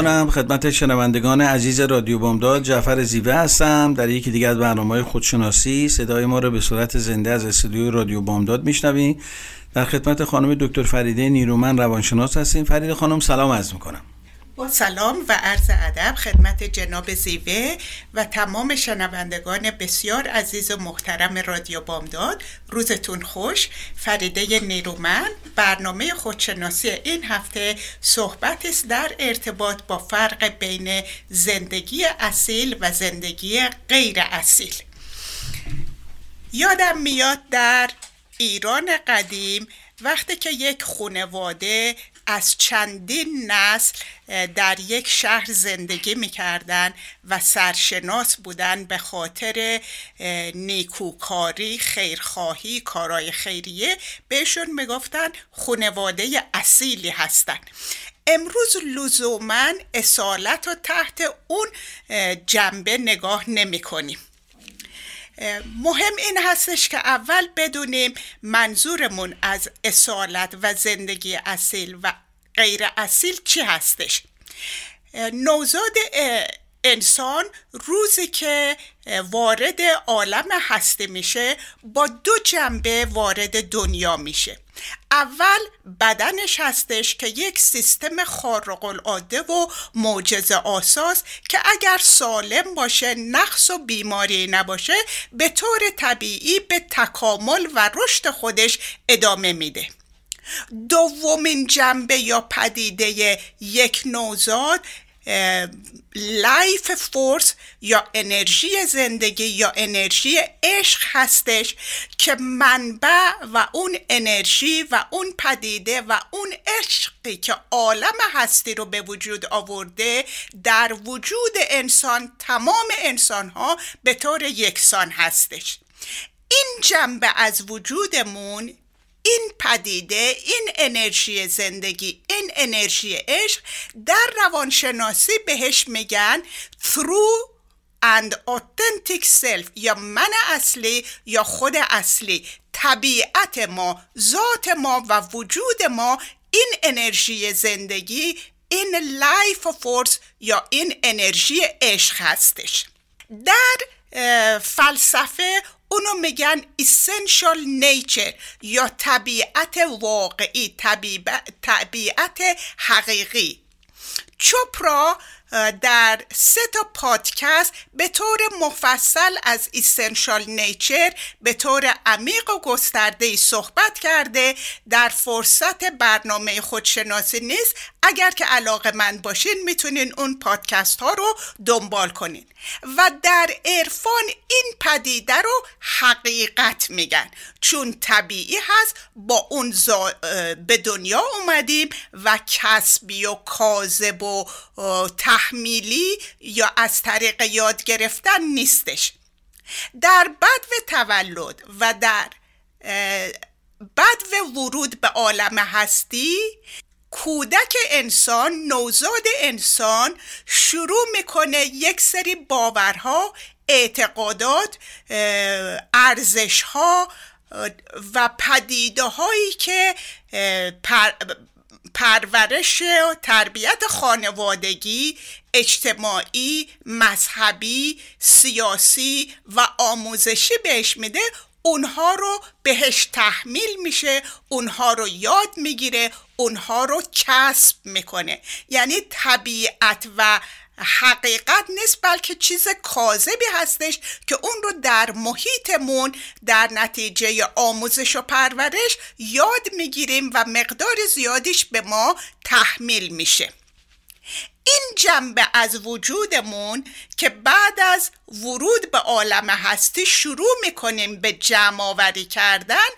کنم خدمت شنوندگان عزیز رادیو بامداد جعفر زیوه هستم. در یکی دیگر از برنامه خودشناسی صدای ما رو به صورت زنده از استودیو رادیو بامداد میشنویم در خدمت خانم دکتر فریده نیرومن روانشناس هستیم. فریده خانم سلام عرض می‌کنم. با سلام و عرض ادب خدمت جناب زیوه و تمام شنوندگان بسیار عزیز و محترم رادیو بامداد. روزتون خوش. فریده نیرومن برنامه خودشناسی این هفته صحبت است در ارتباط با فرق بین زندگی اصیل و زندگی غیر اصیل. یادم میاد در ایران قدیم وقتی که یک خونواده از چندین نسل در یک شهر زندگی می‌کردن و سرشناس بودن به خاطر نیکوکاری خیرخواهی کارای خیریه. بهشون می‌گفتن خونواده اصیلی هستن. امروز لزوما اصالت و تحت اون جنبه نگاه نمی کنیم مهم این هستش که اول بدونیم منظورمون از اصالت و زندگی اصیل و غیر اصیل چی هستش. نوزاد انسان روزی که وارد عالم هسته میشه با دو جنبه وارد دنیا میشه. اول بدنش هستش که یک سیستم خارق العاده و معجزه آساس که اگر سالم باشه نقص و بیماری نباشه به طور طبیعی به تکامل و رشد خودش ادامه میده. دومین جنبه یا پدیده یک نوزاد life force یا انرژی زندگی یا انرژی عشق هستش که منبع و اون انرژی و اون پدیده و اون عشقی که عالم هستی رو به وجود آورده در وجود انسان تمام انسان ها به طور یکسان هستش. این جنبه از وجودمون این پدیده این انرژی زندگی این انرژی عشق در روانشناسی بهش میگن true and authentic self یا من اصلی یا خود اصلی. طبیعت ما ذات ما و وجود ما این انرژی زندگی این life force یا این انرژی عشق هستش. در فلسفه اونو میگن essential nature یا طبیعت واقعی طبیعت حقیقی. چوپرا در سه تا پادکست به طور مفصل از ایسنشال نیچر به طور عمیق و گسترده صحبت کرده. در فرصت برنامه خودشناسی نیست. اگر که علاقه من باشین می‌تونین اون پادکست ها رو دنبال کنین. و در عرفان این پدیده رو حقیقت میگن. چون طبیعی هست با اون به دنیا اومدیم و کسبی و کاذب و تحمیلی یا از طریق یاد گرفتن نیستش. در بد و تولد و در بد و ورود به عالم هستی کودک انسان نوزاد انسان شروع می‌کنه یک سری باورها اعتقادات ارزشها و پدیده هایی که پرورش و تربیت خانوادگی اجتماعی مذهبی سیاسی و آموزشی بهش میده اونها رو بهش تحمیل میشه اونها رو یاد می‌گیره اونها رو کسب می‌کنه. یعنی طبیعت و حقیقت نیست بلکه چیز کاذبی هستش که اون رو در محیطمون در نتیجه آموزش و پرورش یاد می‌گیریم و مقدار زیادیش به ما تحمیل میشه. این جنبه از وجودمون که بعد از ورود به عالم هستی شروع می‌کنیم به جمع آوری کردن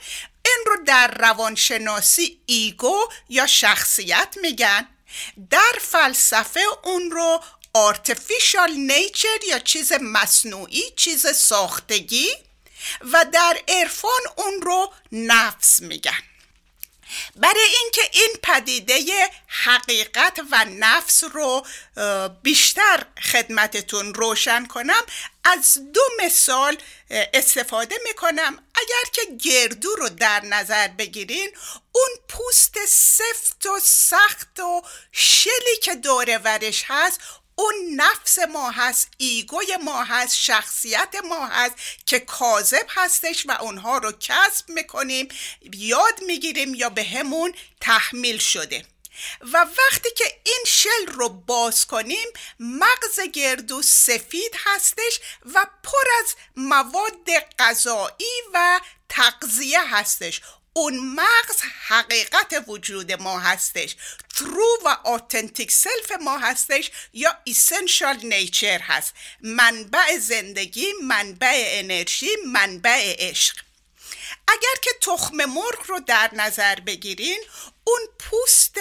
این رو در روانشناسی ego یا شخصیت میگن. در فلسفه اون رو artificial nature یا چیز مصنوعی چیز ساختگی و در عرفان اون رو نفس میگن. برای اینکه این پدیده حقیقت و نفس رو بیشتر خدمتتون روشن کنم از دو مثال استفاده می‌کنم. اگر که گردو رو در نظر بگیرین اون پوست سفت و سخت و شلی که دور ورش هست اون نفس ما هست ایگوی ما هست شخصیت ما هست که کاذب هستش و اونها رو کسب می‌کنیم یاد می‌گیریم یا به همون تحمیل شده. و وقتی که این شل رو باز کنیم مغز گردو سفید هستش و پر از مواد غذایی و تغذیه هستش. اون مغز حقیقت وجود ما هستش. true و authentic self ما هستش یا essential nature هست. منبع زندگی منبع انرژی منبع عشق. اگر که تخم مرغ رو در نظر بگیرین اون پوست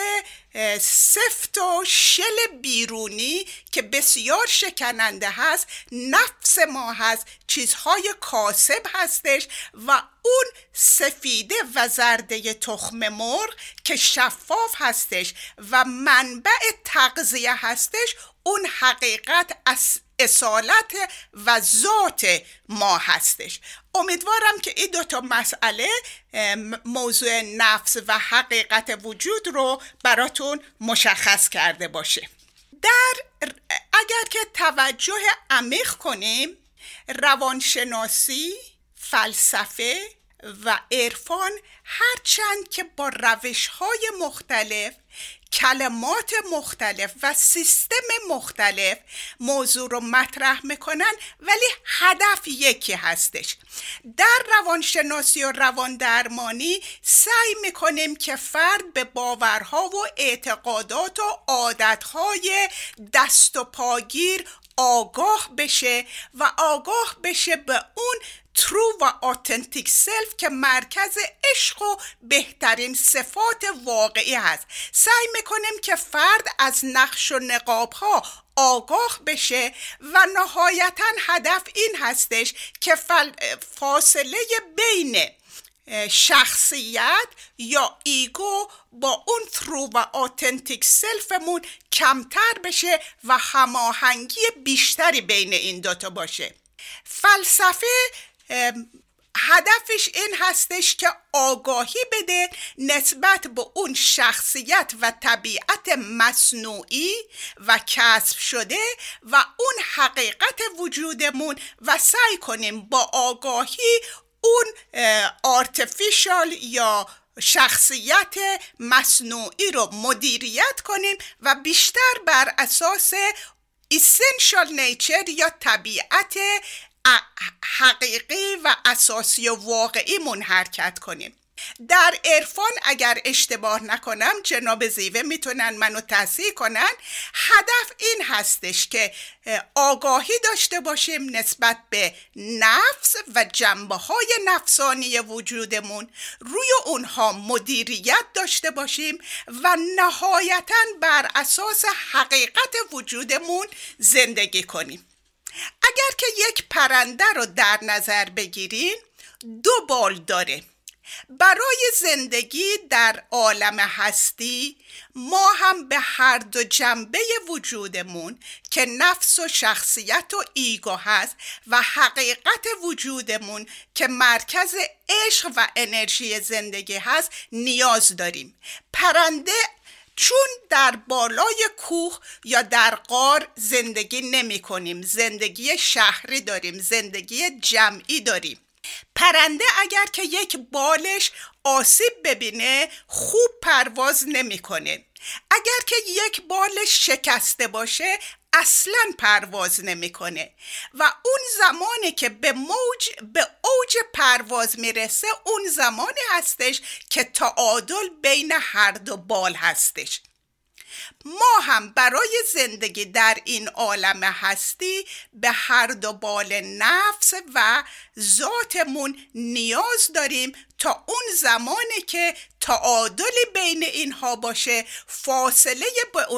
سفت و شل بیرونی که بسیار شکننده هست نفس ما هست چیزهای کاسب هستش و اون سفیده و زرده تخم مرغ که شفاف هستش و منبع تغذیه هستش اون حقیقت اصالت و ذات ما هستش. امیدوارم که این دوتا مسئله موضوع نفس و حقیقت وجود رو براتون مشخص کرده باشه. در اگر که توجه عمیق کنیم روانشناسی فلسفه و عرفان هرچند که با روش های مختلف کلمات مختلف و سیستم مختلف موضوع رو مطرح می‌کنن ولی هدف یکی هستش. در روانشناسی و رواندرمانی سعی می‌کنیم که فرد به باورها و اعتقادات و عادتهای دست و پاگیر آگاه بشه و آگاه بشه به اون ترو و آتنتیک سلف که مرکز عشق و بهترین صفات واقعی هست. سعی می‌کنیم که فرد از نقش و نقاب ها آگاه بشه و نهایتا هدف این هستش که فاصله بین شخصیت یا ego با اون true و authentic self مون کمتر بشه و هماهنگی بیشتری بین این دوتا باشه. فلسفه هدفش این هستش که آگاهی بده نسبت به اون شخصیت و طبیعت مصنوعی و کسب شده و اون حقیقت وجودمون و سعی کنیم با آگاهی اون آرتفیشال یا شخصیت مصنوعی رو مدیریت کنیم و بیشتر بر اساس ایسنشال نیچر یا طبیعت حقیقی و اساسی و واقعی من حرکت کنیم. در عرفان اگر اشتباه نکنم جناب زیوه می‌تونن منو تصحیح کنن. هدف این هستش که آگاهی داشته باشیم نسبت به نفس و جنبه های نفسانی وجودمون. روی اونها مدیریت داشته باشیم و نهایتا بر اساس حقیقت وجودمون زندگی کنیم. اگر که یک پرنده رو در نظر بگیرین دو بال داره. برای زندگی در عالم هستی ما هم به هر دو جنبه وجودمون که نفس و شخصیت و ایگو هست و حقیقت وجودمون که مرکز عشق و انرژی زندگی هست نیاز داریم. پرنده چون در بالای کوه یا در قار زندگی نمی کنیم. زندگی شهری داریم زندگی جمعی داریم. پرنده اگر که یک بالش آسیب ببینه خوب پرواز نمی‌کنه اگر که یک بالش شکسته باشه اصلا پرواز نمی‌کنه. و اون زمانی که به موج به اوج پرواز می‌رسه اون زمانی هستش که تعادل بین هر دو بال هستش. ما هم برای زندگی در این عالم هستی به هر دو بال نفس و ذاتمون نیاز داریم تا اون زمانی که تعادلی بین اینها باشه فاصله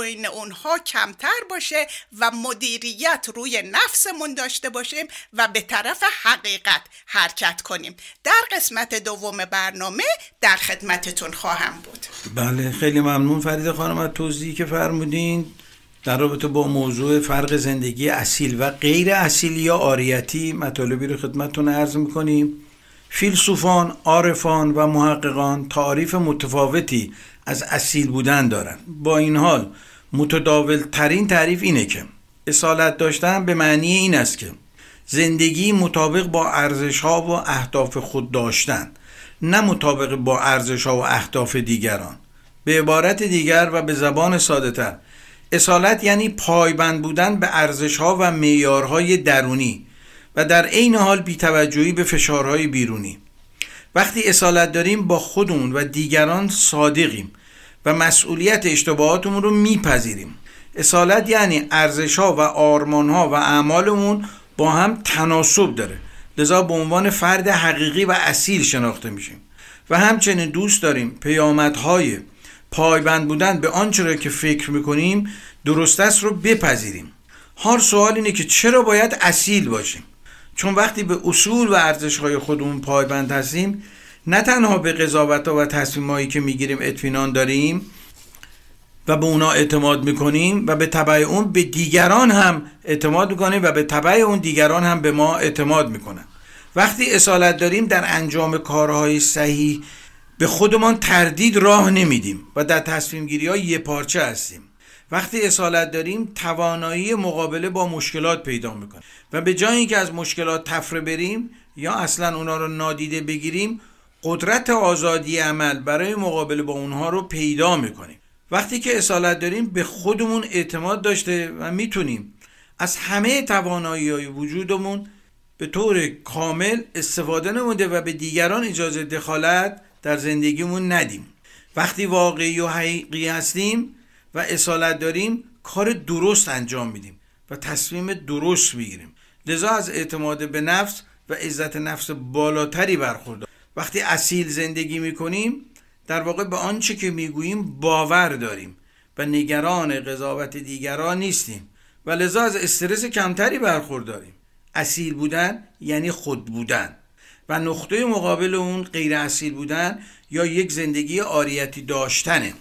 بین اونها کمتر باشه و مدیریت روی نفسمون داشته باشیم و به طرف حقیقت حرکت کنیم. در قسمت دوم برنامه در خدمتتون خواهم بود. بله خیلی ممنون فرید خانم از توضیحی که فرمودین در رابطه با موضوع فرق زندگی اصیل و غیر اصیل یا آریتی مطالبی رو خدمتتون عرض می‌کنیم. فیلسوفان، عارفان و محققان تعریف متفاوتی از اصیل بودن دارند. با این حال متداول ترین تعریف اینه که اصالت داشتن به معنی این است که زندگی مطابق با ارزش ها و اهداف خود داشتن نه مطابق با ارزش ها و اهداف دیگران به عبارت دیگر و به زبان ساده تر اصالت یعنی پایبند بودن به ارزش ها و معیارهای درونی و در عین حال بیتوجهی به فشارهای بیرونی. وقتی اصالت داریم با خودمون و دیگران صادقیم و مسئولیت اشتباهاتمون رو میپذیریم. اصالت یعنی ارزش ها و آرمان ها و اعمالمون با هم تناسب داره. لذا به عنوان فرد حقیقی و اصیل شناخته میشیم. و همچنین دوست داریم پیامدهای پایبند بودن به آنچه را که فکر می‌کنیم درست است رو بپذیریم. هر سوال اینه که چرا باید اصیل باشیم؟ چون وقتی به اصول و ارزش های خودمون پایبند هستیم نه تنها به قضاوت و تصمیم هایی که می‌گیریم اطمینان داریم و به اونا اعتماد می‌کنیم و به طبع اون به دیگران هم اعتماد می‌کنیم و به طبع اون دیگران هم به ما اعتماد می‌کنن. وقتی اصالت داریم در انجام کارهای صحیح به خودمان تردید راه نمیدیم و در تصمیم گیری ها یه پارچه هستیم. وقتی اصالت داریم توانایی مقابله با مشکلات پیدا می‌کنیم و به جای اینکه از مشکلات تفره بریم یا اصلا اونا رو نادیده بگیریم قدرت آزادی عمل برای مقابله با اونها رو پیدا می‌کنیم. وقتی که اصالت داریم به خودمون اعتماد داشته و می‌تونیم از همه توانایی های وجودمون به طور کامل استفاده نموده و به دیگران اجازه دخالت در زندگیمون ندیم. وقتی واقعی و حقیقی هستیم و اصالت داریم کار درست انجام میدیم و تصمیم درست می‌گیریم. لذا از اعتماد به نفس و عزت نفس بالاتری برخوردار. وقتی اصیل زندگی می‌کنیم در واقع به آنچه که می‌گوییم باور داریم و نگران قضاوت دیگران نیستیم و لذا از استرس کمتری برخورداریم. اصیل بودن یعنی خود بودن و نقطه مقابل اون غیر اصیل بودن یا یک زندگی آریتی داشتنه.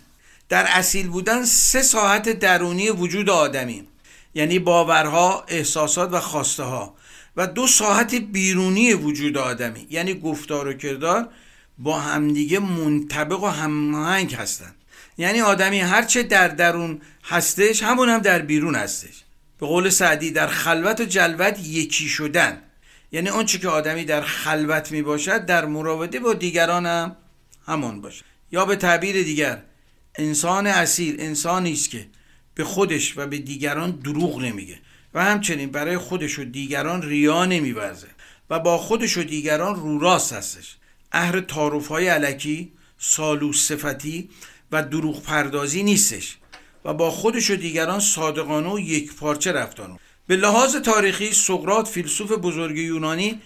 در اصیل بودن سه ساعت درونی وجود آدمی یعنی باورها، احساسات و خواسته ها و دو ساعت بیرونی وجود آدمی یعنی گفتار و کردار با همدیگه منطبق و هماهنگ هستند. یعنی آدمی هرچه در درون هستش همون هم در بیرون هستش. به قول سعدی در خلوت و جلوت یکی شدن. یعنی آنچه که آدمی در خلوت می باشد در مراوده با دیگران هم همان باشد یا به تعبیر دیگر انسان اصیل انسانی است که به خودش و به دیگران دروغ نمیگه و همچنین برای خودش و دیگران ریا نمیورزه و با خودش و دیگران رو راست هستش. اهر تعارف های علکی سالوس صفتی و دروغ پردازی نیستش و با خودش و دیگران صادقانه و یک پارچه رفتانو به لحاظ تاریخی سقرات فیلسوف بزرگ یونانی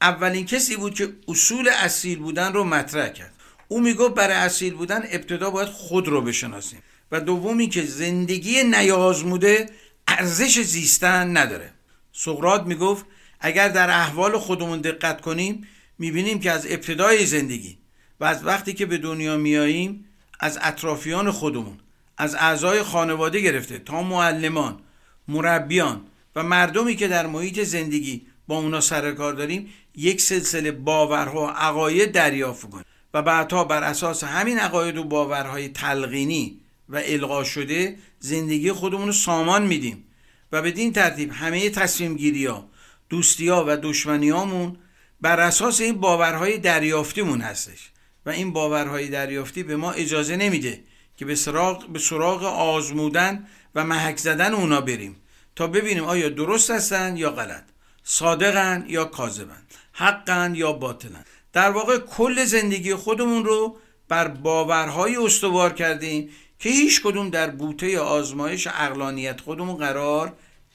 اولین کسی بود که اصول اصیل بودن رو مطرح کرد. او می‌گفت برای اصیل بودن ابتدا باید خود رو بشناسیم. و دومی که زندگی نیازموده ارزش زیستن نداره. سقرات می‌گفت اگر در احوال خودمون دقت کنیم می‌بینیم که از ابتدای زندگی و از وقتی که به دنیا میاییم از اطرافیان خودمون از اعضای خانواده گرفته تا معلمان مربیان و مردمی که در محیط زندگی با اونا سر کار داریم یک سلسله باورها و عقاید دریافت کنیم و بعدها بر اساس همین عقاید و باورهای تلقینی و القا شده زندگی خودمون رو سامان میدیم و بدین ترتیب همه تصمیم گیری ها دوستی ها و دشمنی هامون بر اساس این باورهای دریافتیمون هستش و این باورهای دریافتی به ما اجازه نمیده که به سراغ, به سراغ آزمودن و محک زدن اونا بریم تا ببینیم آیا درست هستن یا غلط صادقن یا کاذبن حقن یا باطلن. در واقع کل زندگی خودمون رو بر باورهای استوار کردیم که هیچ کدوم در بوته آزمایش اقلانیت خودمون قرار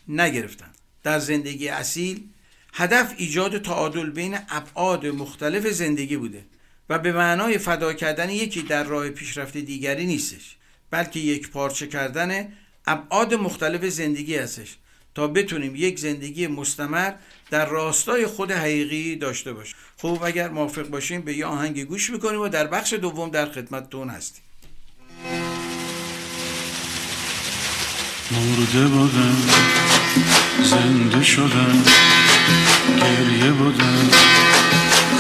نگرفتن. در زندگی اصیل هدف ایجاد تعادل بین ابعاد مختلف زندگی بوده و به معنای فدا کردن یکی در راه پیشرفت دیگری نیستش بلکه یک پارچه کردن ابعاد مختلف زندگی هستش تا بتونیم یک زندگی مستمر در راستای خود حقیقی داشته باشیم. خب اگر موافق باشیم به یه آهنگ گوش می‌کنیم و در بخش دوم در خدمتتون هستیم. مرده بودم زنده شدم گریه بودم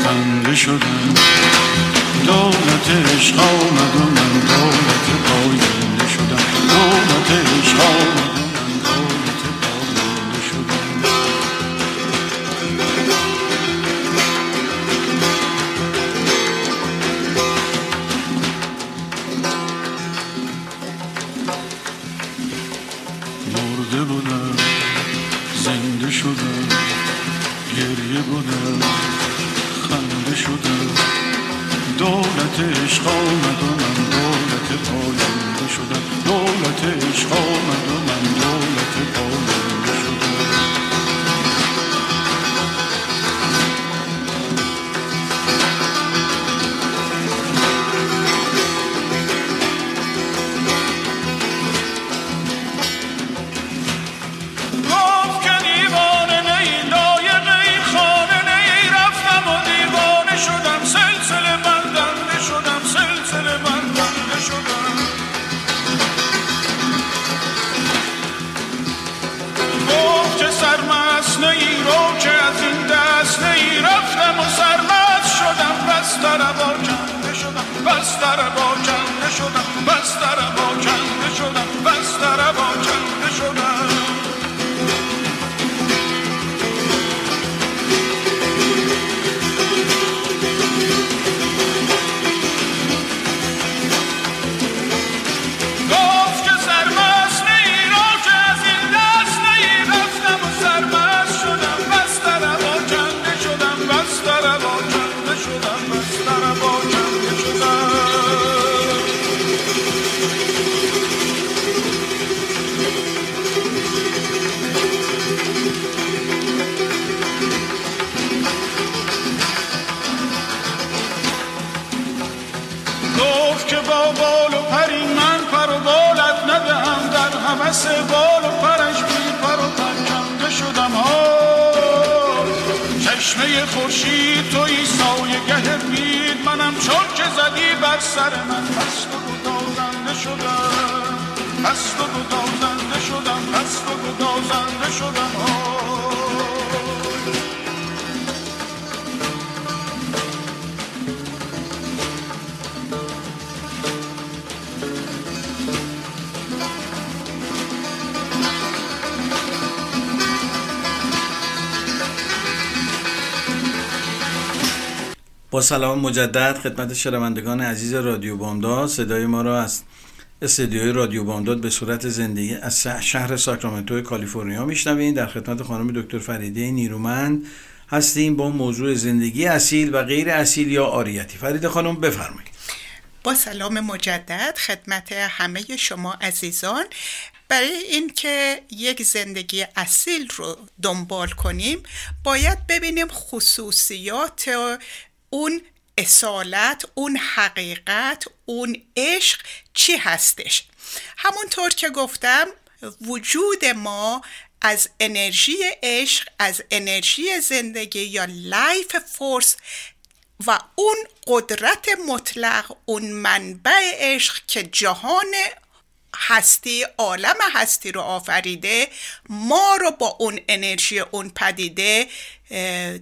خنده شدم. دولت عشق آمد و من دولت پاینده شدم. دولت عشق چشمه خورشید سایه گه بید منم چون که زدی بر سر من. پست و گدازنده شدم پست و گدازنده شدم پست و گدازنده شدم ها با سلام مجدد خدمت شنوندگان عزیز رادیو بامداد. صدای ما را از استدیوی رادیو بامداد به صورت زندگی از شهر ساکرامنتو کالیفرنیا میشنوین در خدمت خانم دکتر فریده نیرومند هستیم با موضوع زندگی اصیل و غیر اصیل یا آریتی. فرید خانم بفرمایید. با سلام مجدد خدمت همه شما عزیزان. برای اینکه یک زندگی اصیل رو دنبال کنیم باید ببینیم خصوصیات اون اصالت اون حقیقت اون عشق چی هستش؟ همونطور که گفتم وجود ما از انرژی عشق از انرژی زندگی یا life force و اون قدرت مطلق اون منبع عشق که جهان هستی عالم هستی رو آفریده ما رو با اون انرژی اون پدیده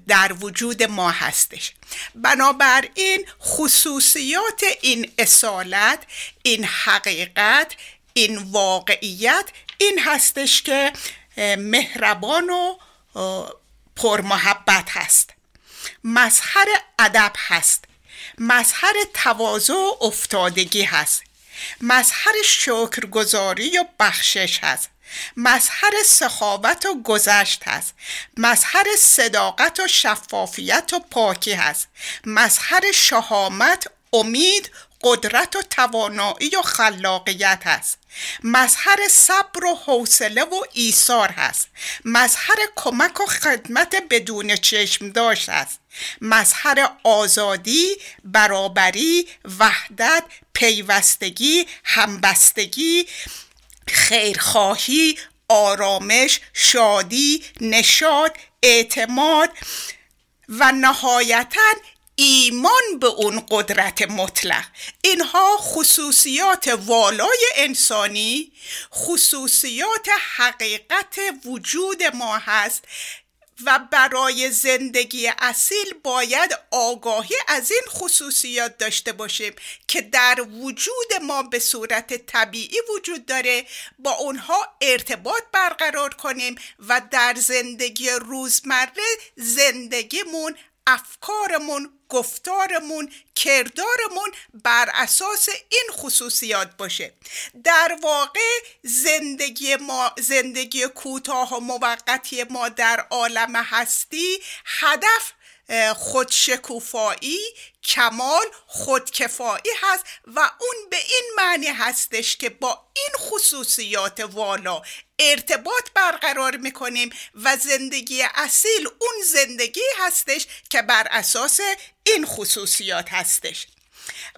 در وجود ما هستش. بنابراین خصوصیات این اصالت این حقیقت این واقعیت این هستش که مهربان و پرمحبت هست. مظهر ادب هست. مظهر تواضع و افتادگی هست. مظهر شکرگزاری و بخشش هست. مظهر سخاوت و گذشت هست. مظهر صداقت و شفافیت و پاکی هست. مظهر شهامت امید قدرت و توانایی و خلاقیت هست. مظهر صبر و حوصله و ایثار هست. مظهر کمک و خدمت بدون چشم داشت است مظهر آزادی برابری وحدت پیوستگی همبستگی خیرخواهی آرامش شادی نشاد اعتماد و نهایتا ایمان به اون قدرت مطلق. اینها خصوصیات والای انسانی خصوصیات حقیقت وجود ما هست و برای زندگی اصیل باید آگاهی از این خصوصیات داشته باشیم که در وجود ما به صورت طبیعی وجود داره با اونها ارتباط برقرار کنیم و در زندگی روزمره زندگیمون افکارمون گفتارمون کردارمون بر اساس این خصوصیات باشه. در واقع زندگی ما زندگی کوتاه و موقتی ما در عالم هستی هدف خودشکوفایی کمال خودکفایی هست و اون به این معنی هستش که با این خصوصیات والا ارتباط برقرار می‌کنیم و زندگی اصیل اون زندگی هستش که بر اساس این خصوصیات هستش.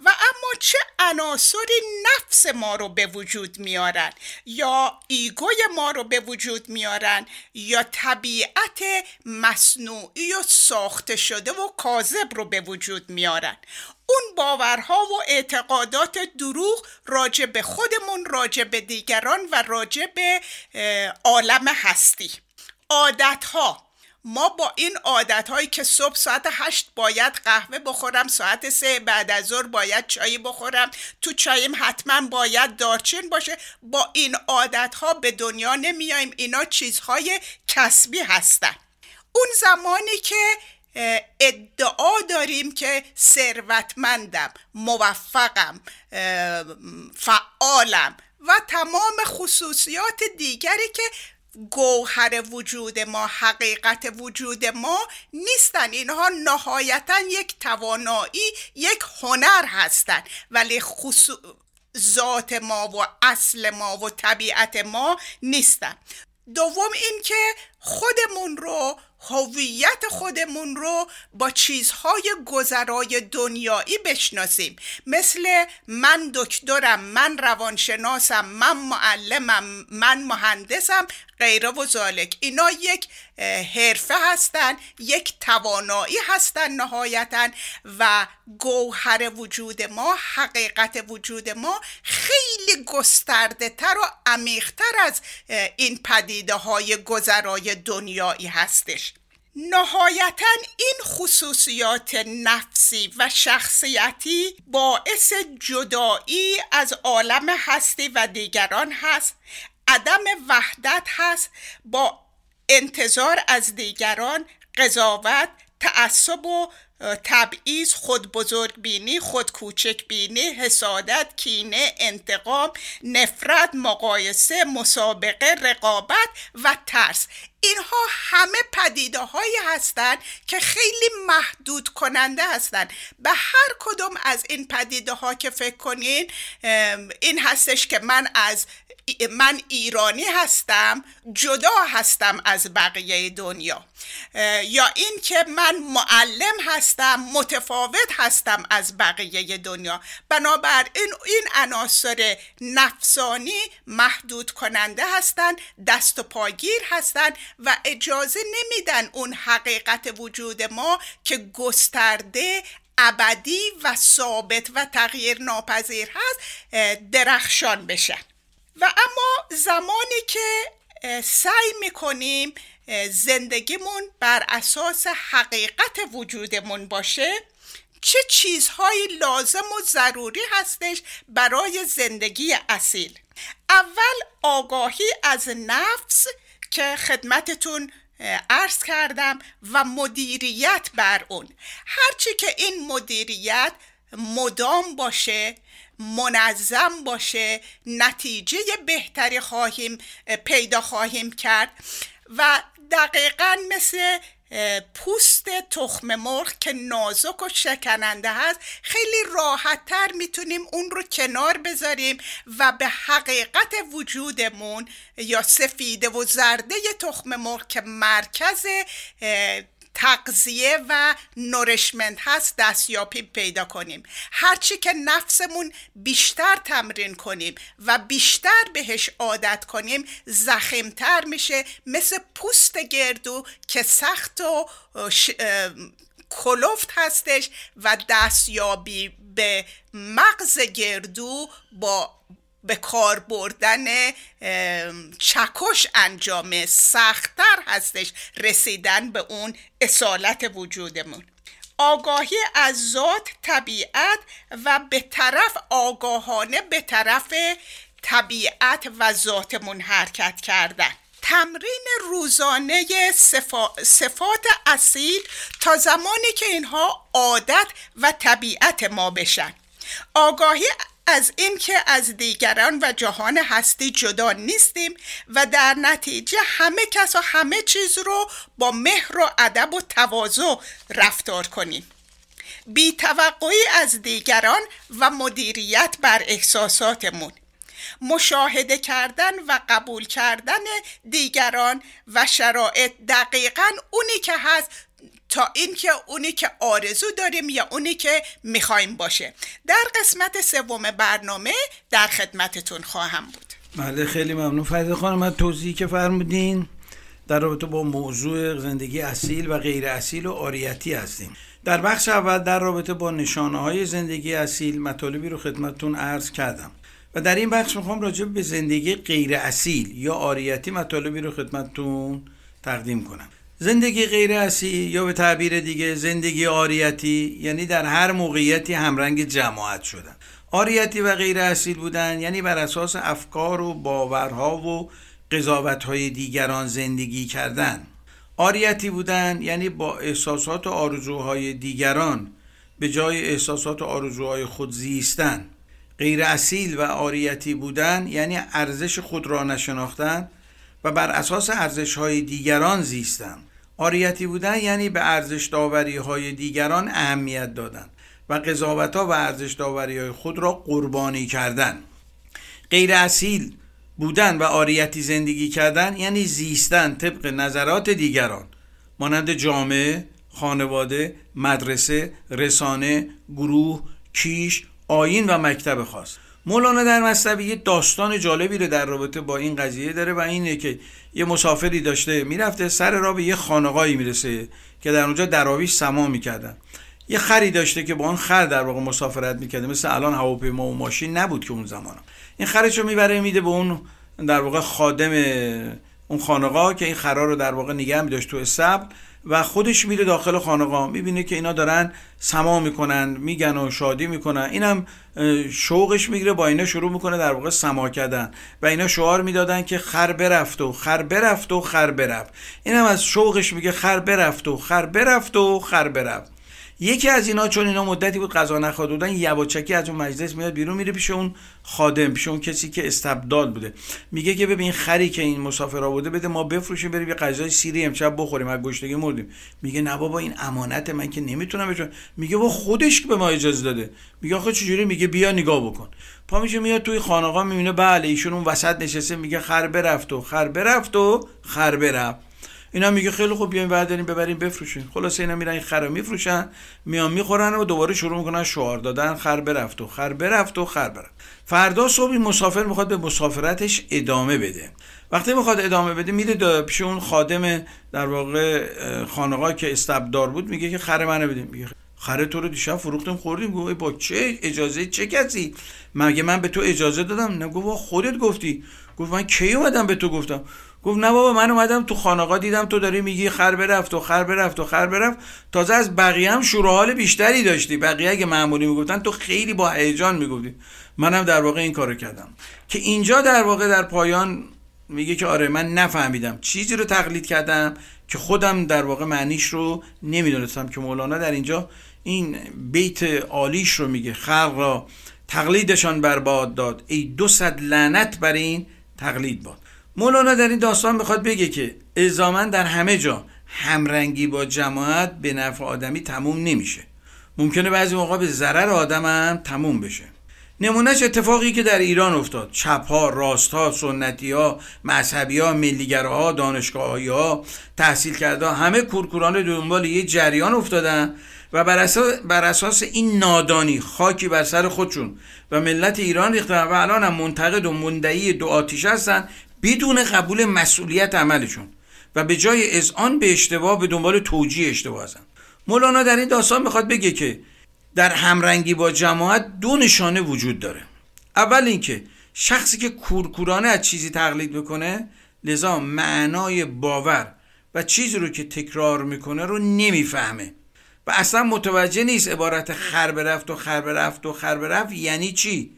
و اما چه عناصری نفس ما رو به وجود میارن؟ یا ایگوی ما رو به وجود میارن؟ یا طبیعت مصنوعی و ساخته شده و کاذب رو به وجود میارن؟ اون باورها و اعتقادات دروغ راجع به خودمون راجع به دیگران و راجع به عالم هستی. عادتها. ما با این عادت هایی که صبح ساعت هشت باید قهوه بخورم ساعت سه بعد از ظهر باید چای بخورم. تو چایم حتما باید دارچین باشه. با این عادت ها به دنیا نمیایم. اینا چیزهای کسبی هستن. اون زمانی که ادعا داریم که ثروتمندم موفقم فعالم و تمام خصوصیات دیگری که گوهر وجود ما حقیقت وجود ما نیستن. اینها نهایتا یک توانایی یک هنر هستند ولی خصو... ذات ما و اصل ما و طبیعت ما نیستن. دوم اینکه خودمون رو هویت خودمون رو با چیزهای گذرای دنیایی بشناسیم. مثل من دکترم من روانشناسم من معلمم من مهندسم غیره و زالک اینا یک حرفه هستن یک توانایی هستن نهایتا و گوهر وجود ما حقیقت وجود ما خیلی گسترده تر و عمیقتر از این پدیده های گذرای دنیایی هستش. نهایتا این خصوصیات نفسی و شخصیتی باعث جدایی از عالم هستی و دیگران هست. عدم وحدت هست با انتظار از دیگران قضاوت تعصب و تبعیض خود بزرگ بینی خود کوچک بینی حسادت کینه انتقام نفرت مقایسه مسابقه رقابت و ترس. اینها همه پدیده هایی هستند که خیلی محدود کننده هستند. به هر کدوم از این پدیده ها که فکر کنین این هستش که من از من ایرانی هستم جدا هستم از بقیه دنیا. یا این که من معلم هستم متفاوت هستم از بقیه دنیا. بنابراین این عناصر نفسانی محدود کننده هستند دست و پاگیر هستند و اجازه نمیدن اون حقیقت وجود ما که گسترده ابدی و ثابت و تغییر ناپذیر هست درخشان بشن و اما زمانی که سعی می‌کنیم زندگیمون بر اساس حقیقت وجودمون باشه چه چیزهایی لازم و ضروری هستش برای زندگی اصیل؟ اول آگاهی از نفس که خدمتتون عرض کردم و مدیریت بر اون. هرچی که این مدیریت مدام باشه منظم باشه نتیجه بهتری خواهیم پیدا خواهیم کرد و دقیقا مثل پوست تخم مرغ که نازک و شکننده هست خیلی راحت تر می‌تونیم اون رو کنار بذاریم و به حقیقت وجودمون یا سفیده و زرده تخم مرغ که مرکز تغذیه و نورشمنت هست دستیابی پیدا کنیم. هرچی که نفسمون بیشتر تمرین کنیم و بیشتر بهش عادت کنیم زخیمتر میشه. مثل پوست گردو که سخت و کلفت هستش و دستیابی به مغز گردو با به کار بردن چکش انجام سختتر هستش رسیدن به اون اصالت وجودمون. آگاهی از ذات طبیعت و به طرف آگاهانه به طرف طبیعت و ذاتمون حرکت کردن. تمرین روزانه صفات اصیل تا زمانی که اینها عادت و طبیعت ما بشن. آگاهی از اینکه از دیگران و جهان هستی جدا نیستیم و در نتیجه همه کس و همه چیز رو با مهر و ادب و تواضع رفتار کنیم. بی توقعی از دیگران و مدیریت بر احساساتمون. مشاهده کردن و قبول کردن دیگران و شرایط دقیقا اونی که هست تا اینکه اونی که آرزو داریم یا اونی که می‌خوایم باشه. در قسمت سوم برنامه در خدمتتون خواهم بود. بله خیلی ممنون. فرید خانم من توضیحی که فرمودین در رابطه با موضوع زندگی اصیل و غیر اصیل و آریتی هستیم. در بخش اول در رابطه با نشانه های زندگی اصیل مطالبی رو خدمتتون عرض کردم. و در این بخش می‌خوام راجع به زندگی غیر اصیل یا آریتی مطالبی رو خدمتتون تقدیم کنم. زندگی غیر یا به تعبیر دیگه زندگی آریتی یعنی در هر موقعیتی همرنگ جماعت شدن. آریتی و غیر اصیل بودن یعنی بر اساس افکار و باورها و قضاوتهای دیگران زندگی کردن. آریتی بودن یعنی با احساسات و آرزوهای دیگران به جای احساسات و آرزوهای خود زیستن. غیر اصیل و آریتی بودن یعنی ارزش خود را نشناختن و بر اساس ارزش های دیگران زیستن. آریتی بودن یعنی به ارزش داوری های دیگران اهمیت دادن و قضاوت ها و ارزش داوری های خود را قربانی کردن. غیر اصیل بودن و آریتی زندگی کردن یعنی زیستن طبق نظرات دیگران. مانند جامعه، خانواده، مدرسه، رسانه، گروه، کیش، آین و مکتب خاص. مولانا در مصنوی یه داستان جالبی رو در رابطه با این قضیه داره و اینه که یه مسافری داشته می‌رفته سر را به یه خانقایی می‌رسه که در اونجا دراویش سما می‌کردن. یه خری داشته که با اون خر در واقع مسافرت می‌کرده مثل الان هواپیما و ماشین نبود که اون زمان. این خرش رو می‌بره میده به اون در واقع خادم اون خانقا که این خرا رو در واقع نگه میداشت تو استبل و خودش میره داخل خانقا می‌بینه که اینا دارن سما می‌کنن میگن و شادی می‌کنن. اینم شوقش می‌گیره با اینا شروع می‌کنه در واقع سما کردن. و اینا شعار می‌دادن که خر برفت و خر برفت و خر برفت. اینم از شوقش میگه خر برفت و خر برفت و خر برفت. یکی از اینا چون اینا مدتی بود غذا نخورده بودن یواچکی از اون مجلس میاد بیرون میره پیش اون خادم پیش اون کسی که استبدال بوده. میگه که ببین خری که این مسافر بوده بده ما بفروشیم بریم یه غذای سیری امشب بخوریم از گشتگی مردیم. میگه نه بابا این امانت من که نمی‌تونم بچون میگه با خودش که به ما اجازه داده. میگه آخه چجوری؟ میگه بیا نگاه بکن. پا میشه میاد توی خانقاه می‌بینه بله ایشون اون وسط نشسته میگه خر برفت و خر برفت و خر برفت. اینا میگه خیلی خوب بیاین برداریم ببریم بفروشین خلاص اینا میرن این خر میفروشن میان می‌خورن و دوباره شروع می‌کنن شعار دادن خر برفت و خر برفت و خر برفت. فردا صبح مسافر می‌خواد به مسافرتش ادامه بده. وقتی می‌خواد ادامه بده میره پیش اون خادم در واقع خانقاه که استبدار بود میگه که خر منو بده میگه خر تو رو دیشب فروختم خوردیم. گفت با چه اجازه چه کسی؟ مگه من به تو اجازه دادم؟ نه گفت خودت گفتی. گفت من کی اومدم به تو گفتم؟ گفت نه بابا من اومدم تو خانقا دیدم تو داری میگی خر برفت و خر برفت و خر برفت. تازه از بقیه هم شور حال بیشتری داشتی. بقیه اگه معمولی می‌گفتن تو خیلی با هیجان می‌گفتی. منم در واقع این کارو کردم. که اینجا در واقع در پایان میگه که آره من نفهمیدم. چیزی رو تقلید کردم که خودم در واقع معنیش رو نمی‌دونستم که مولانا در اینجا این بیت عالیش رو میگه. خلق را تقلیدشان برباد داد. ای دو صد لعنت بر این تقلید باد. مولانا در این داستان می‌خواد بگه که الزاما در همه جا همرنگی با جماعت به نفع آدمی تموم نمیشه. ممکنه بعضی موقع به ضرر آدم هم تموم بشه. نمونهش اتفاقی که در ایران افتاد. چپ ها راست ها سنتی ها مذهبی ها ها دانشگاهی ها تحصیل کرده همه کورکوران دنبال یه جریان افتادن و بر اساس, بر اساس این نادانی خاکی بر سر خودشون و ملت ایران ریختن و الان هم منتقد و مندعی دو آتیش هستن بدون قبول مسئولیت عملشون و به جای اذعان به اشتباه به دنبال توجیه اشتباه هستن. مولانا در این داستان می‌خواد بگه که در همرنگی با جماعت دو نشانه وجود داره. اول اینکه شخصی که کورکورانه از چیزی تقلید می‌کنه لذا معنای باور و چیزی رو که تکرار می‌کنه رو نمی‌فهمه. و اصلا متوجه نیست عبارت خر رفت و خر رفت و خر رفت یعنی چی؟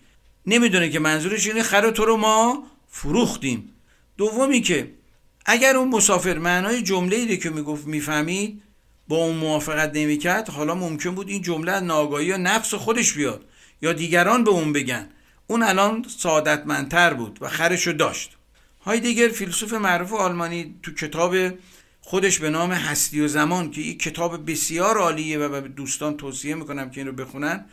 نمی‌دونه که منظورش اینه خر تو رو ما فروختیم. دومی که اگر اون مسافر معنای جمله ای که می‌گفت می‌فهمید با اون موافقت نمی‌کرد حالا ممکن بود این جمله از ناگاهی یا نفس خودش بیاد یا دیگران به اون بگن. اون الان سعادتمندتر بود و خرشو داشت. هایدگر فیلسوف معروف آلمانی تو کتاب خودش به نام هستی و زمان که این کتاب بسیار عالیه و به دوستان توصیه می‌کنم که این رو بخونن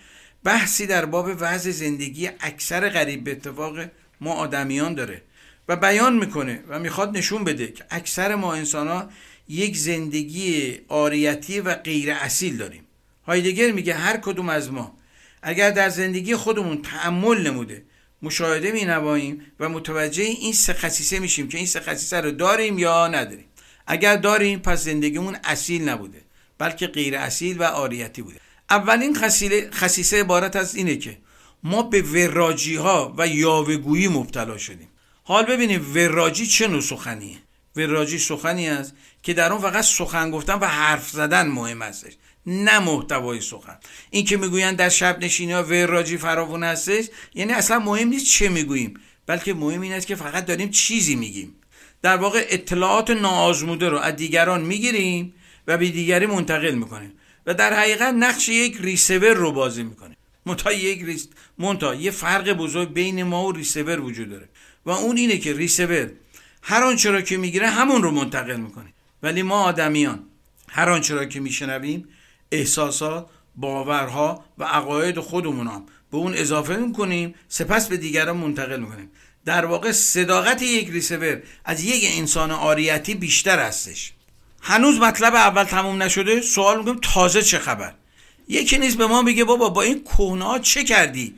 بحثی در باب وضع زندگی اکثر غریب به اتفاق ما آدمیان داره. و بیان می‌کنه و می‌خواد نشون بده که اکثر ما انسان ها یک زندگی آریتی و غیر اصیل داریم. هایدگر میگه هر کدوم از ما اگر در زندگی خودمون تعمل نموده مشاهده می نواییم و متوجه این سه خصیصه میشیم که این سه خصیصه رو داریم یا نداریم. اگر داریم پس زندگیمون اصیل نبوده بلکه غیر اصیل و آریتی بوده. اولین خصیصه عبارت از اینه که ما به وراجی ها و یاوگویی مبتلا شدیم. حال ببینیم وراجی چه نوع سخنیه؟ وراجی سخنی است که در اون فقط سخن گفتن و حرف زدن مهم هستش نه محتوای سخن. این که می‌گویند در شب نشینی ها وراجی فراوون هستش یعنی اصلا مهم نیست چه می‌گوییم بلکه مهم این است که فقط داریم چیزی میگیم. در واقع اطلاعات ناآزموده رو از دیگران می‌گیریم و به دیگری منتقل می‌کنیم و در حقیقت نقش یک ریسیور رو بازی می‌کنیم. منتها یک rece... یه فرق بزرگ بین ما و ریسیور وجود داره. و اون اینه که ریسیور هر آنچه را که می‌گیره همون رو منتقل می‌کنه. ولی ما آدمیان هر آنچه را که میشنویم احساسات باورها و عقاید خودمون هم به اون اضافه می‌کنیم سپس به دیگران منتقل می‌کنیم. در واقع صداقت یک ریسیور از یک انسان آریتی بیشتر هستش. هنوز مطلب اول تموم نشده سوال می‌کنیم تازه چه خبر؟ یکی نیست به ما میگه بابا با این کهنه چه کردی؟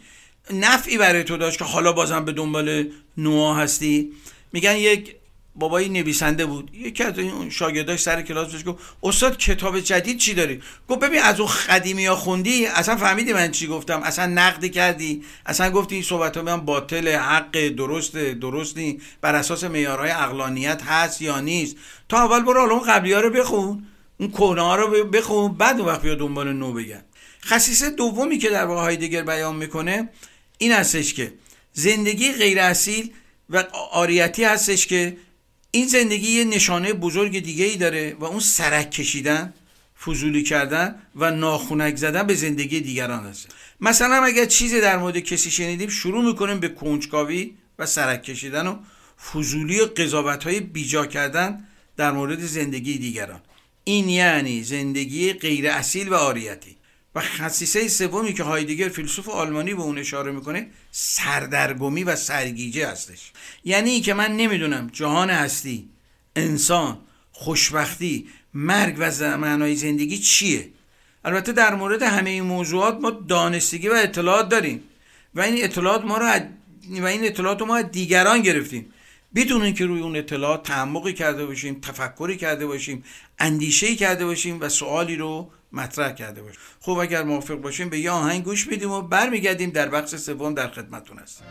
نفعی برای تو داشت که حالا بازم به دنبال نوع هستی؟ میگن یک بابایی نویسنده بود. یکی از اون شاگرداش سر کلاس بهش گفت استاد کتاب جدید چی داری؟ گفت ببین از اون قدیمی ها خوندی اصلا فهمیدی من چی گفتم؟ اصلا نقدی کردی؟ اصلا گفتی این صحبت ها باطل حق درست درستی بر اساس معیارهای اقلانیت هست یا نیست؟ تا اول برو اون قبلی ها رو بخون. اون کهنه ها رو بخون. بعد وقت بیا دنبال نو بگن خصیصه دومی که در واقع هایدگر بیان می‌کنه این هستش که زندگی غیر اصیل و آریتی هستش که این زندگی یه نشانه بزرگ دیگه ای داره و اون سرک کشیدن فضولی کردن و ناخونک زدن به زندگی دیگران هست. مثلا اگر چیزی در مورد کسی شنیدیم شروع می‌کنیم به کنجکاوی و سرک کشیدن و فضولی و قضاوت های بیجا کردن در مورد زندگی دیگران. این یعنی زندگی غیر اصیل و آریتی. و خصیصه سومی که هایدگر فیلسوف آلمانی به اون اشاره می‌کنه سردرگمی و سرگیجه هستش. یعنی که من نمی‌دونم جهان هستی انسان خوشبختی مرگ و معنای زندگی چیه؟ البته در مورد همه این موضوعات ما دانستگی و اطلاعات داریم و این اطلاعات ما رو و این اطلاعات ما از دیگران گرفتیم. بدون اینکه روی اون اطلاعات تعمقی کرده باشیم تفکری کرده باشیم اندیشه کرده باشیم و سوالی رو مطرح کرده باشیم خب اگر موافق باشیم به یه آهنگ گوش میدیم و برمیگردیم در بخش سوم در خدمتتون هستیم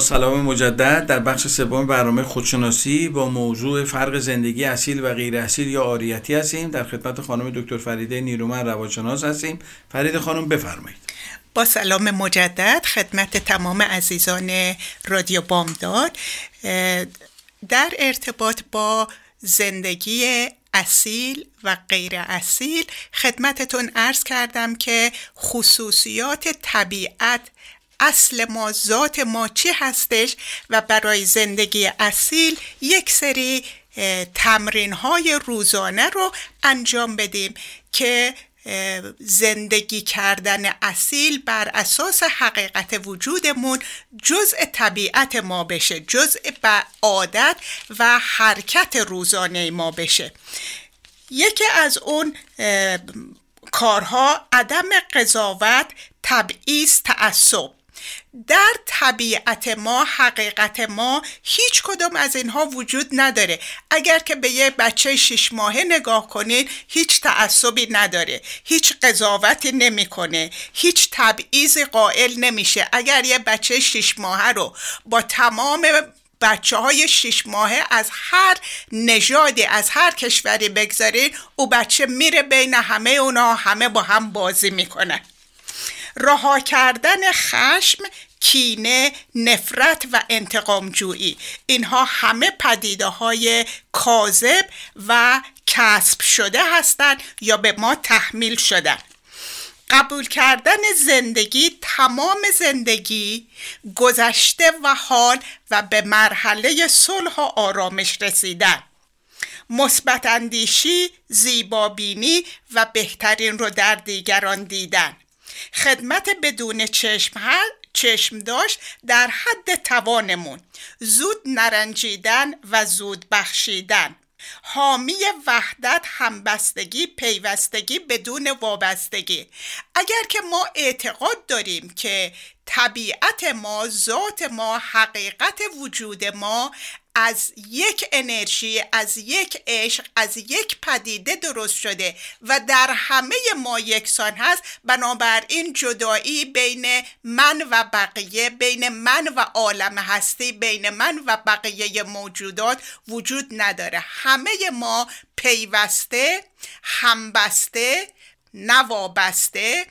سلام مجدد در بخش سوم برنامه خودشناسی با موضوع فرق زندگی اصیل و غیر اصیل یا آریتی هستیم. در خدمت خانم دکتر فریده نیرومن روانشناس هستیم. فرید خانم بفرمایید. با سلام مجدد خدمت تمام عزیزان رادیو بامداد. اه، در ارتباط با زندگی اصیل و غیر اصیل خدمتتون عرض کردم که خصوصیات طبیعت اصل ما ذات ما چی هستش و برای زندگی اصیل یک سری تمرین های روزانه رو انجام بدیم که زندگی کردن اصیل بر اساس حقیقت وجودمون جزء طبیعت ما بشه جزء عادت و حرکت روزانه ما بشه. یکی از اون کارها عدم قضاوت تبعیض تعصب. در طبیعت ما حقیقت ما هیچ کدوم از اینها وجود نداره. اگر که به یه بچه شش ماهه نگاه کنین هیچ تعصبی نداره. هیچ قضاوتی نمی‌کنه. هیچ تبعیض قائل نمیشه. اگر یه بچه شش ماهه رو با تمام بچه های شش ماهه از هر نژادی از هر کشوری بگذارین او بچه میره بین همه اونا همه با هم بازی می‌کنه. رها کردن خشم کینه نفرت و انتقام جویی اینها همه پدیده های کاذب و کسب شده هستند یا به ما تحمیل شدن. قبول کردن زندگی تمام زندگی گذشته و حال و به مرحله صلح و آرامش رسیدن. مثبت اندیشی زیبابینی و بهترین رو در دیگران دیدن. خدمت بدون چشم, چشم داشت در حد توانمون. زود نرنجیدن و زود بخشیدن. حامی وحدت همبستگی پیوستگی بدون وابستگی. اگر که ما اعتقاد داریم که طبیعت ما ذات ما حقیقت وجود ما از یک انرژی از یک عشق از یک پدیده درست شده و در همه ما یکسان هست. بنابراین جدایی بین من و بقیه بین من و عالم هستی بین من و بقیه موجودات وجود نداره. همه ما پیوسته همبسته نوابسته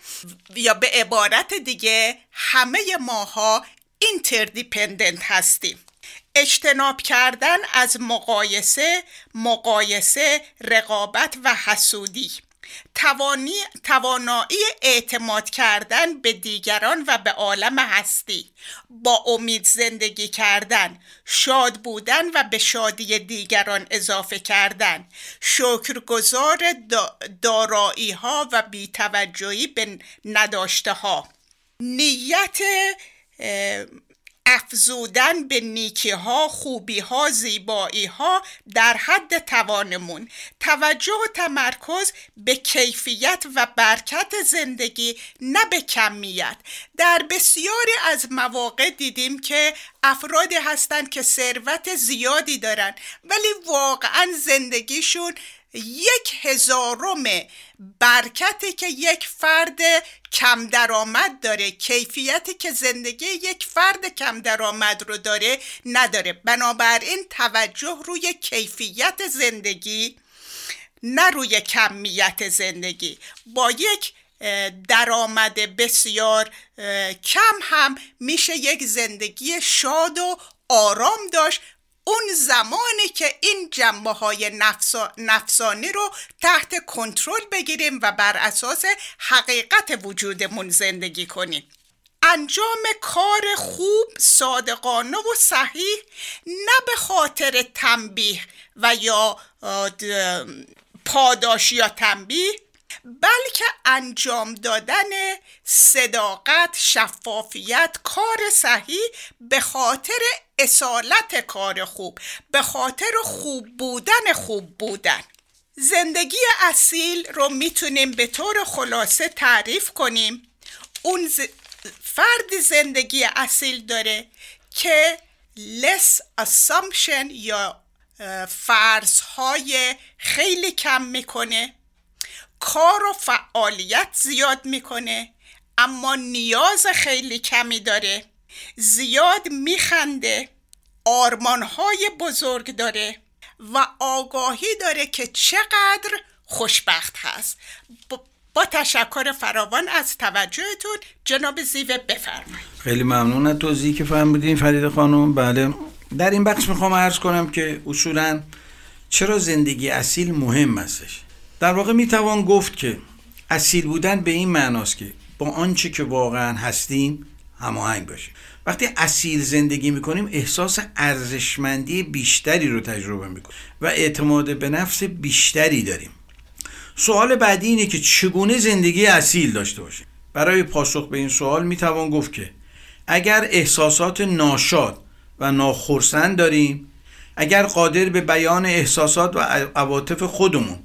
یا به عبارت دیگه همه ماها اینتردیپندنت هستیم. اجتناب کردن از مقایسه مقایسه رقابت و حسودی. توانایی اعتماد کردن به دیگران و به عالم هستی. با امید زندگی کردن شاد بودن و به شادی دیگران اضافه کردن. شکرگزار دارایی ها و بیتوجهی به نداشته ها نیت افزودن به نیکی ها خوبی ها زیبایی ها در حد توانمون. توجه و تمرکز به کیفیت و برکت زندگی نه به کمیت. در بسیاری از مواقع دیدیم که افرادی هستند که ثروت زیادی دارن ولی واقعا زندگیشون یک هزارم برکتی که یک فرد کم درآمد داره. کیفیتی که زندگی یک فرد کم درآمد رو داره نداره. بنابراین توجه روی کیفیت زندگی نه روی کمیت زندگی. با یک درآمد بسیار کم هم میشه یک زندگی شاد و آرام داشت. اون زمانی که این جنبه های نفسانی رو تحت کنترل بگیریم و بر اساس حقیقت وجودمون زندگی کنیم. انجام کار خوب صادقانه و صحیح نه به خاطر تنبیه و یا پاداش یا تنبیه بلکه انجام دادن صداقت شفافیت کار صحیح به خاطر اصالت کار خوب به خاطر خوب بودن خوب بودن. زندگی اصیل رو می‌تونیم به طور خلاصه تعریف کنیم. اون فرد زندگی اصیل داره که less assumption یا فرض های خیلی کم می‌کنه. کار و فعالیت زیاد می‌کنه اما نیاز خیلی کمی داره. زیاد میخنده آرمانهای بزرگ داره و آگاهی داره که چقدر خوشبخت هست. با تشکر فراوان از توجهتون جناب زیوه بفرمایید. خیلی ممنون از توضیحی که فرمودین فرید خانم. بله در این بخش می‌خوام عرض کنم که اصولا چرا زندگی اصیل مهم هستش؟ در واقع می‌توان گفت که اصیل بودن به این معناست که با آنچه که واقعا هستیم هماهنگ باشیم وقتی اصیل زندگی می‌کنیم احساس ارزشمندی بیشتری رو تجربه می‌کنیم و اعتماد به نفس بیشتری داریم. سوال بعدی اینه که چگونه زندگی اصیل داشته باشیم؟ برای پاسخ به این سوال می‌توان گفت که اگر احساسات ناشاد و ناخرسند داریم اگر قادر به بیان احساسات و عواطف خودمون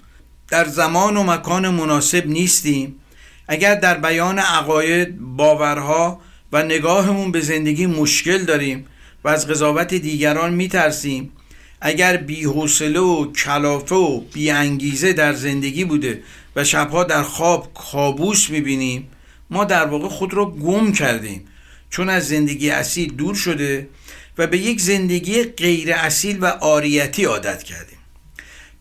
در زمان و مکان مناسب نیستیم اگر در بیان عقاید باورها و نگاهمون به زندگی مشکل داریم و از قضاوت دیگران میترسیم. اگر بیحوصله و کلافه و بیانگیزه در زندگی بوده و شبها در خواب کابوس می‌بینیم ما در واقع خود را گم کردیم. چون از زندگی اصیل دور شده و به یک زندگی غیر اصیل و آریتی عادت کردیم.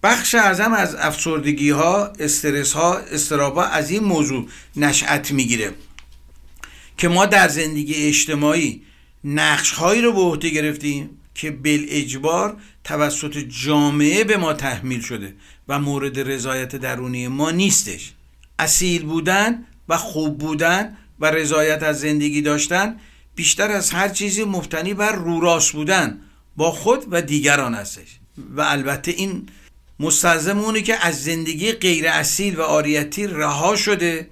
بخش اعظم از افسردگی ها استرس ها استرابا از این موضوع نشأت می‌گیره. که ما در زندگی اجتماعی نقش هایی رو به عهده گرفتیم که بل اجبار توسط جامعه به ما تحمیل شده و مورد رضایت درونی ما نیستش. اصیل بودن و خوب بودن و رضایت از زندگی داشتن بیشتر از هر چیزی مفتنی بر روراست بودن با خود و دیگران هستش. و البته این مستلزم که از زندگی غیر اصیل و آریتی رها شده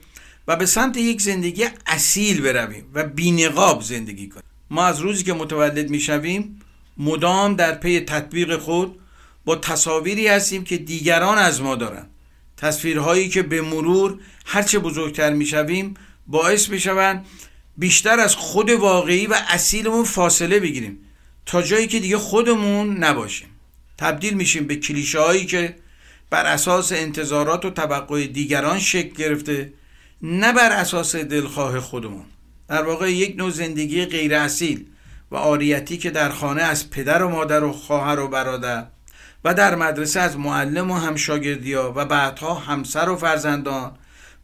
و به سمت یک زندگی اصیل برویم و بینقاب زندگی کنیم. ما از روزی که متولد می‌شویم مدام در پی تطبیق خود با تصاویری هستیم که دیگران از ما دارن. تصویرهایی که به مرور هرچه بزرگتر می‌شویم باعث می‌شوند بیشتر از خود واقعی و اصیلمون فاصله بگیریم تا جایی که دیگه خودمون نباشیم. تبدیل میشیم به کلیشه هایی که بر اساس انتظارات و توقع دیگران شکل گرفته نه بر اساس دلخواه خودمون. در واقع یک نوع زندگی غیر اصیل و آریتی که در خانه از پدر و مادر و خواهر و برادر و در مدرسه از معلم و همشاگردیا و بعدها همسر و فرزندان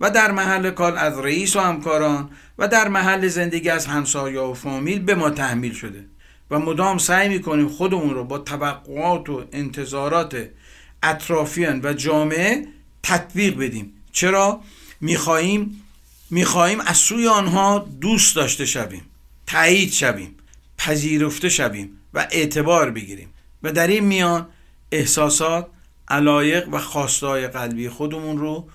و در محل کار از رئیس و همکاران و در محل زندگی از همسایه و فامیل به ما تحمیل شده و مدام سعی می‌کنیم خودمون رو با توقعات و انتظارات اطرافیان و جامعه تطبیق بدیم. چرا؟ می‌خواهیم می‌خواهیم از سوی آنها دوست داشته شویم تایید شویم پذیرفته شویم و اعتبار بگیریم و در این میان احساسات علایق و خواستای قلبی خودمون رو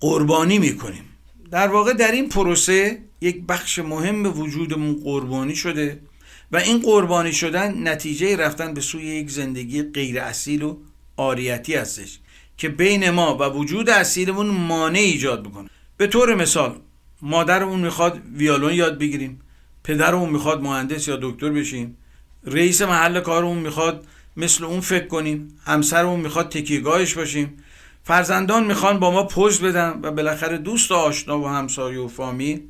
قربانی می‌کنیم. در واقع در این پروسه یک بخش مهم وجودمون قربانی شده و این قربانی شدن نتیجه رفتن به سوی یک زندگی غیر اصیل و آریتی هستش که بین ما و وجود اصیلمون مانع ایجاد می‌کنه به طور مثال مادرمون می‌خواد ویالون یاد بگیریم پدرمون می‌خواد مهندس یا دکتر بشیم رئیس محل کارمون می‌خواد مثل اون فکر کنیم همسرمون می‌خواد تکیگاهش باشیم. فرزندان می‌خوان با ما پوز بدن و بالاخره دوست و آشنا و همسایه و فامیل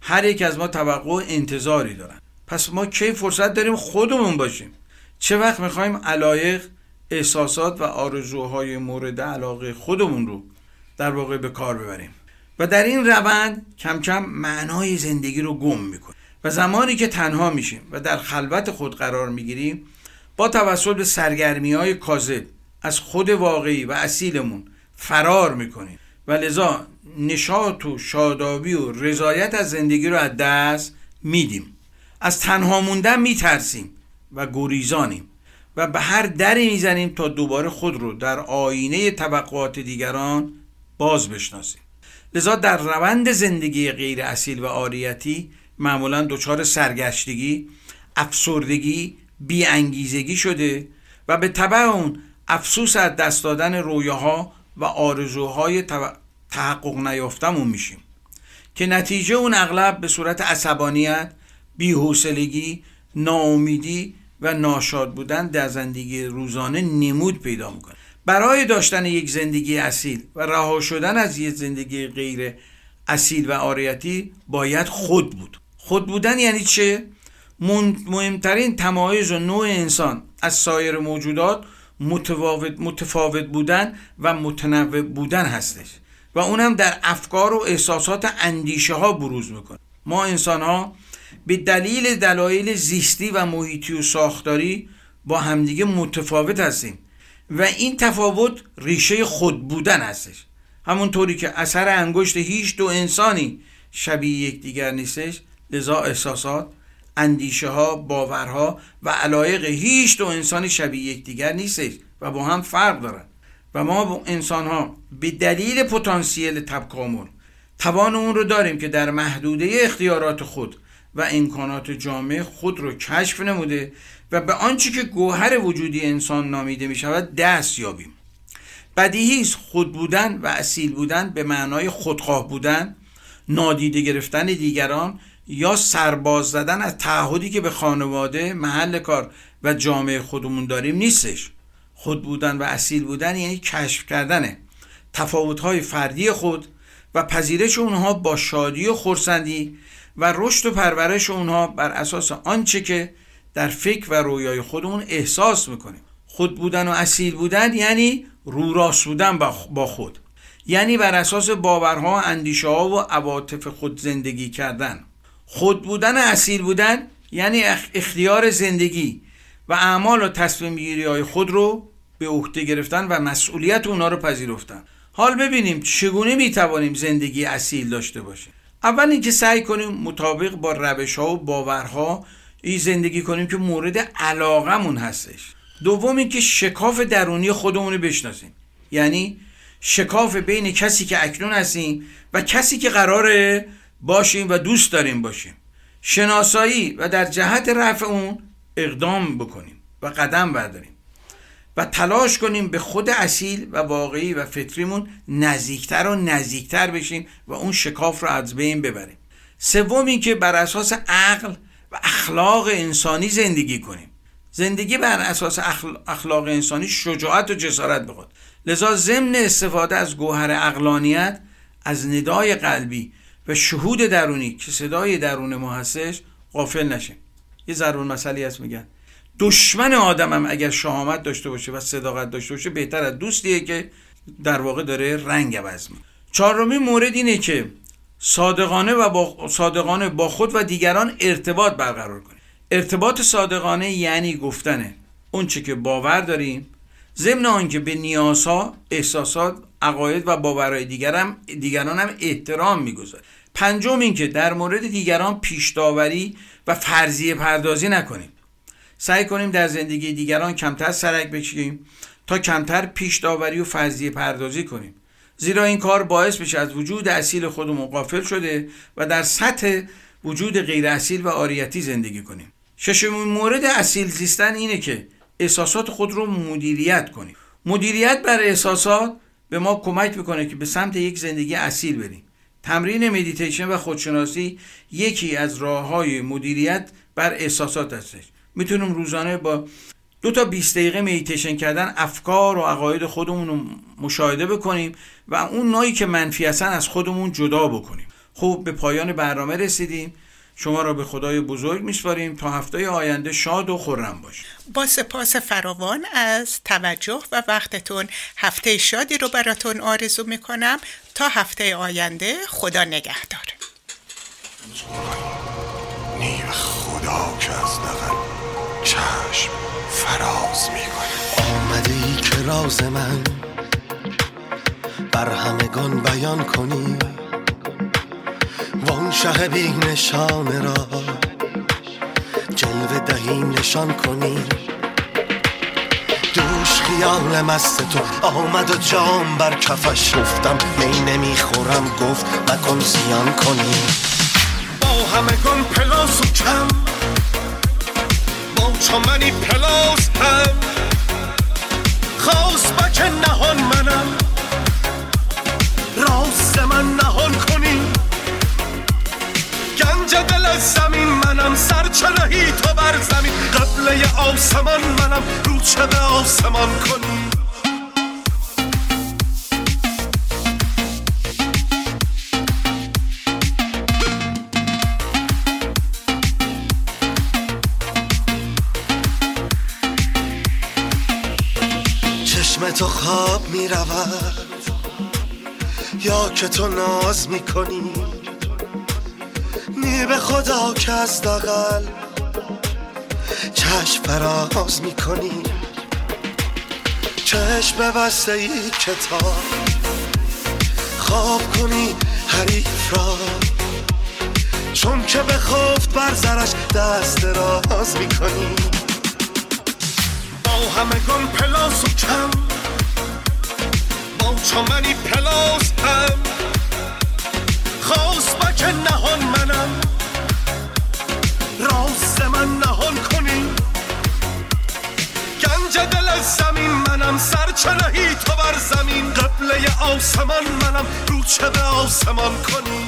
هر یک از ما توقع و انتظاری دارن. پس ما کی فرصت داریم خودمون باشیم؟ چه وقت می‌خوایم علایق احساسات و آرزوهای مورد علاقه خودمون رو در واقع به کار ببریم؟ و در این روند کم کم معنای زندگی رو گم می‌کنیم. و زمانی که تنها میشیم و در خلوت خود قرار می‌گیریم با توسط به سرگرمی های کاذب از خود واقعی و اصیلمون فرار می‌کنیم. و لذا نشاط و شادابی و رضایت از زندگی رو از دست میدیم. از تنها موندن میترسیم و گریزانیم. و به هر دری می‌زنیم تا دوباره خود رو در آینه طبقات دیگران باز بشناسیم. لذا در روند زندگی غیر اصیل و آریتی معمولا دچار سرگشتگی افسردگی بیانگیزگی شده و به طبع اون افسوس از دست دادن رویاها و آرزوهای تحقق نیافتمون میشیم. که نتیجه اون اغلب به صورت عصبانیت بیحوصلگی ناامیدی و ناشاد بودن در زندگی روزانه نمود پیدا می‌کنه. برای داشتن یک زندگی اصیل و رها شدن از یک زندگی غیر اصیل و آریتی باید خود بود. خود بودن یعنی چه؟ مهمترین تمایز و نوع انسان از سایر موجودات متفاوت, متفاوت بودن و متنوع بودن هستش و اونم در افکار و احساسات اندیشه ها بروز می‌کنه ما انسان ها به دلیل دلایل زیستی و محیطی و ساختاری با همدیگه متفاوت هستیم. و این تفاوت ریشه خود بودن هستش. همونطوری که اثر انگشت هیچ دو انسانی شبیه یکدیگر نیستش لذا احساسات اندیشه ها باورها و علایق هیچ دو انسانی شبیه یکدیگر نیستش و با هم فرق دارن. و ما انسان ها به دلیل پتانسیل تبکامل توان اون رو داریم که در محدوده اختیارات خود و امکانات جامعه خود رو کشف نموده و به آنچه که گوهر وجودی انسان نامیده می شود دست یابیم. بدیهی است خود بودن و اصیل بودن به معنای خودخواه بودن نادیده گرفتن دیگران یا سرباز زدن از تعهدی که به خانواده محل کار و جامعه خودمون داریم نیستش. خود بودن و اصیل بودن یعنی کشف کردن تفاوت‌های فردی خود و پذیرش اونها با شادی و خورسندی و رشد و پرورش اونها بر اساس آنچه که در فکر و رویای خودمون احساس می‌کنیم. خود بودن و اصیل بودن یعنی رو راست بودن با خود. یعنی بر اساس باورها اندیشه ها و عواطف خود زندگی کردن. خود بودن اصیل بودن یعنی اختیار زندگی و اعمال و تصمیم گیری های خود رو به عهده گرفتن و مسئولیت اونا رو پذیرفتن. حال ببینیم چگونه می‌توانیم زندگی اصیل داشته باشیم. اول اینکه سعی کنیم مطابق با روش ها و باورها این زندگی کنیم که مورد علاقمون هستش. دوم اینکه شکاف درونی خودمون رو بشناسیم. یعنی شکاف بین کسی که اکنون هستیم و کسی که قراره باشیم و دوست داریم باشیم. شناسایی و در جهت رفع اون اقدام بکنیم و قدم برداریم. و تلاش کنیم به خود اصیل و واقعی و فطریمون نزدیکتر و نزدیکتر بشیم و اون شکاف رو از بین ببریم. سوم اینکه بر اساس عقل اخلاق انسانی زندگی کنیم. زندگی بر اساس اخلاق انسانی شجاعت و جسارت بخواد لذا ضمن استفاده از گوهر اقلانیت از ندای قلبی و شهود درونی که صدای درون ما هستش غافل نشیم. یه ضرور مسئله هست میگن. دشمن آدمم اگر شهامت داشته باشه و صداقت داشته باشه بهتر از دوستیه که در واقع داره رنگ عوض می‌کنه. چهارمین مورد اینه که صادقانه و با صادقانه با خود و دیگران ارتباط برقرار کنیم. ارتباط صادقانه یعنی گفتنه. اون چه که باور داریم ضمن آنکه به نیازها احساسات عقاید و باورهای دیگران دیگران هم احترام می‌گذاریم. پنجم اینکه در مورد دیگران پیش داوری و فرضیه پردازی نکنیم. سعی کنیم در زندگی دیگران کمتر سرک بکشیم تا کمتر پیش داوری و فرضیه پردازی کنیم. زیرا این کار باعث بشه از وجود اصیل خودمون غافل شده و در سطح وجود غیر اصیل و عاریتی زندگی کنیم. ششمین مورد اصیل زیستن اینه که احساسات خود رو مدیریت کنیم. مدیریت بر احساسات به ما کمک می‌کنه که به سمت یک زندگی اصیل بریم. تمرین مدیتیشن و خودشناسی یکی از راه های مدیریت بر احساسات هستش. می‌تونیم روزانه با دو تا 20 دقیقه مدیتیشن کردن افکار و عقاید خودمون رو مشاهده بکنیم و اون نایی که منفی هستن از خودمون جدا بکنیم. خوب به پایان برنامه رسیدیم. شما را به خدای بزرگ میسپاریم. تا هفته آینده شاد و خورم باشید. با سپاس فراوان از توجه و وقتتون هفته شادی رو براتون آرزو می‌کنم. تا هفته آینده خدا نگهدار. نیر خدا که از دقل چشم فراز می‌کنه آمده ای که راز من بر همگان بیان کنی. وان شه بی نشان را جلوه دهی نشان کنی. دوش خیال مست تو آمد و جام بر کفش گفتم می نمی‌خورم گفت مکن زیان کنی. با همگان پلاس و کم با چمنی پلاس هم خواست بک نهان منم من نهان کنی. گنج دل زمین منم سرچرهی تو بر زمین. قبله آسمان منم رو چه آسمان کنی. چشم تو خواب می رود یا که تو ناز می کنی نی به خدا که از دقل چشم فراز می کنی چشم بسته ای کتاب خواب کنی حریف را. چون که به خفت بر زرش دست راز می کنی با همگان پلاس و کم چمنی پلاس هم. خواست بک نهان منم. راست من نهان کنی. گنج دل زمین منم. سرچرهی تو بر زمین. قبله آسمان منم. رو چه به آسمان کنی؟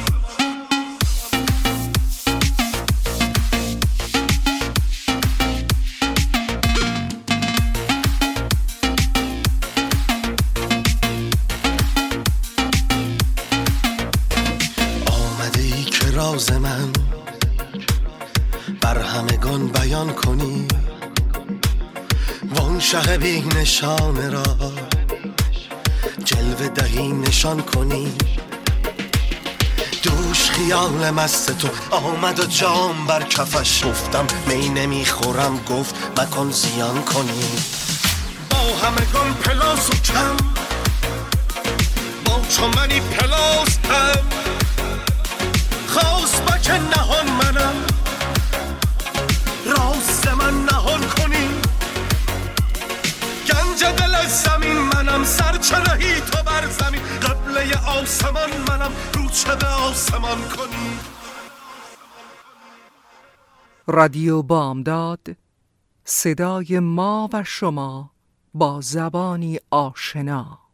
شه بی نشان را. جلوه دهی نشان کنی. دوش خیال مست تو. آمد و جام بر کفش گفتم می نمی‌خورم. گفت مکن زیان کنی. با همگان پلاس و کم. با چمنی پلاس هم خواست بک نهان سرچرهی تو بر زمین. قبله آسمان منم. رو چه به آسمان کنی. رادیو بامداد صدای ما و شما با زبانی آشنا.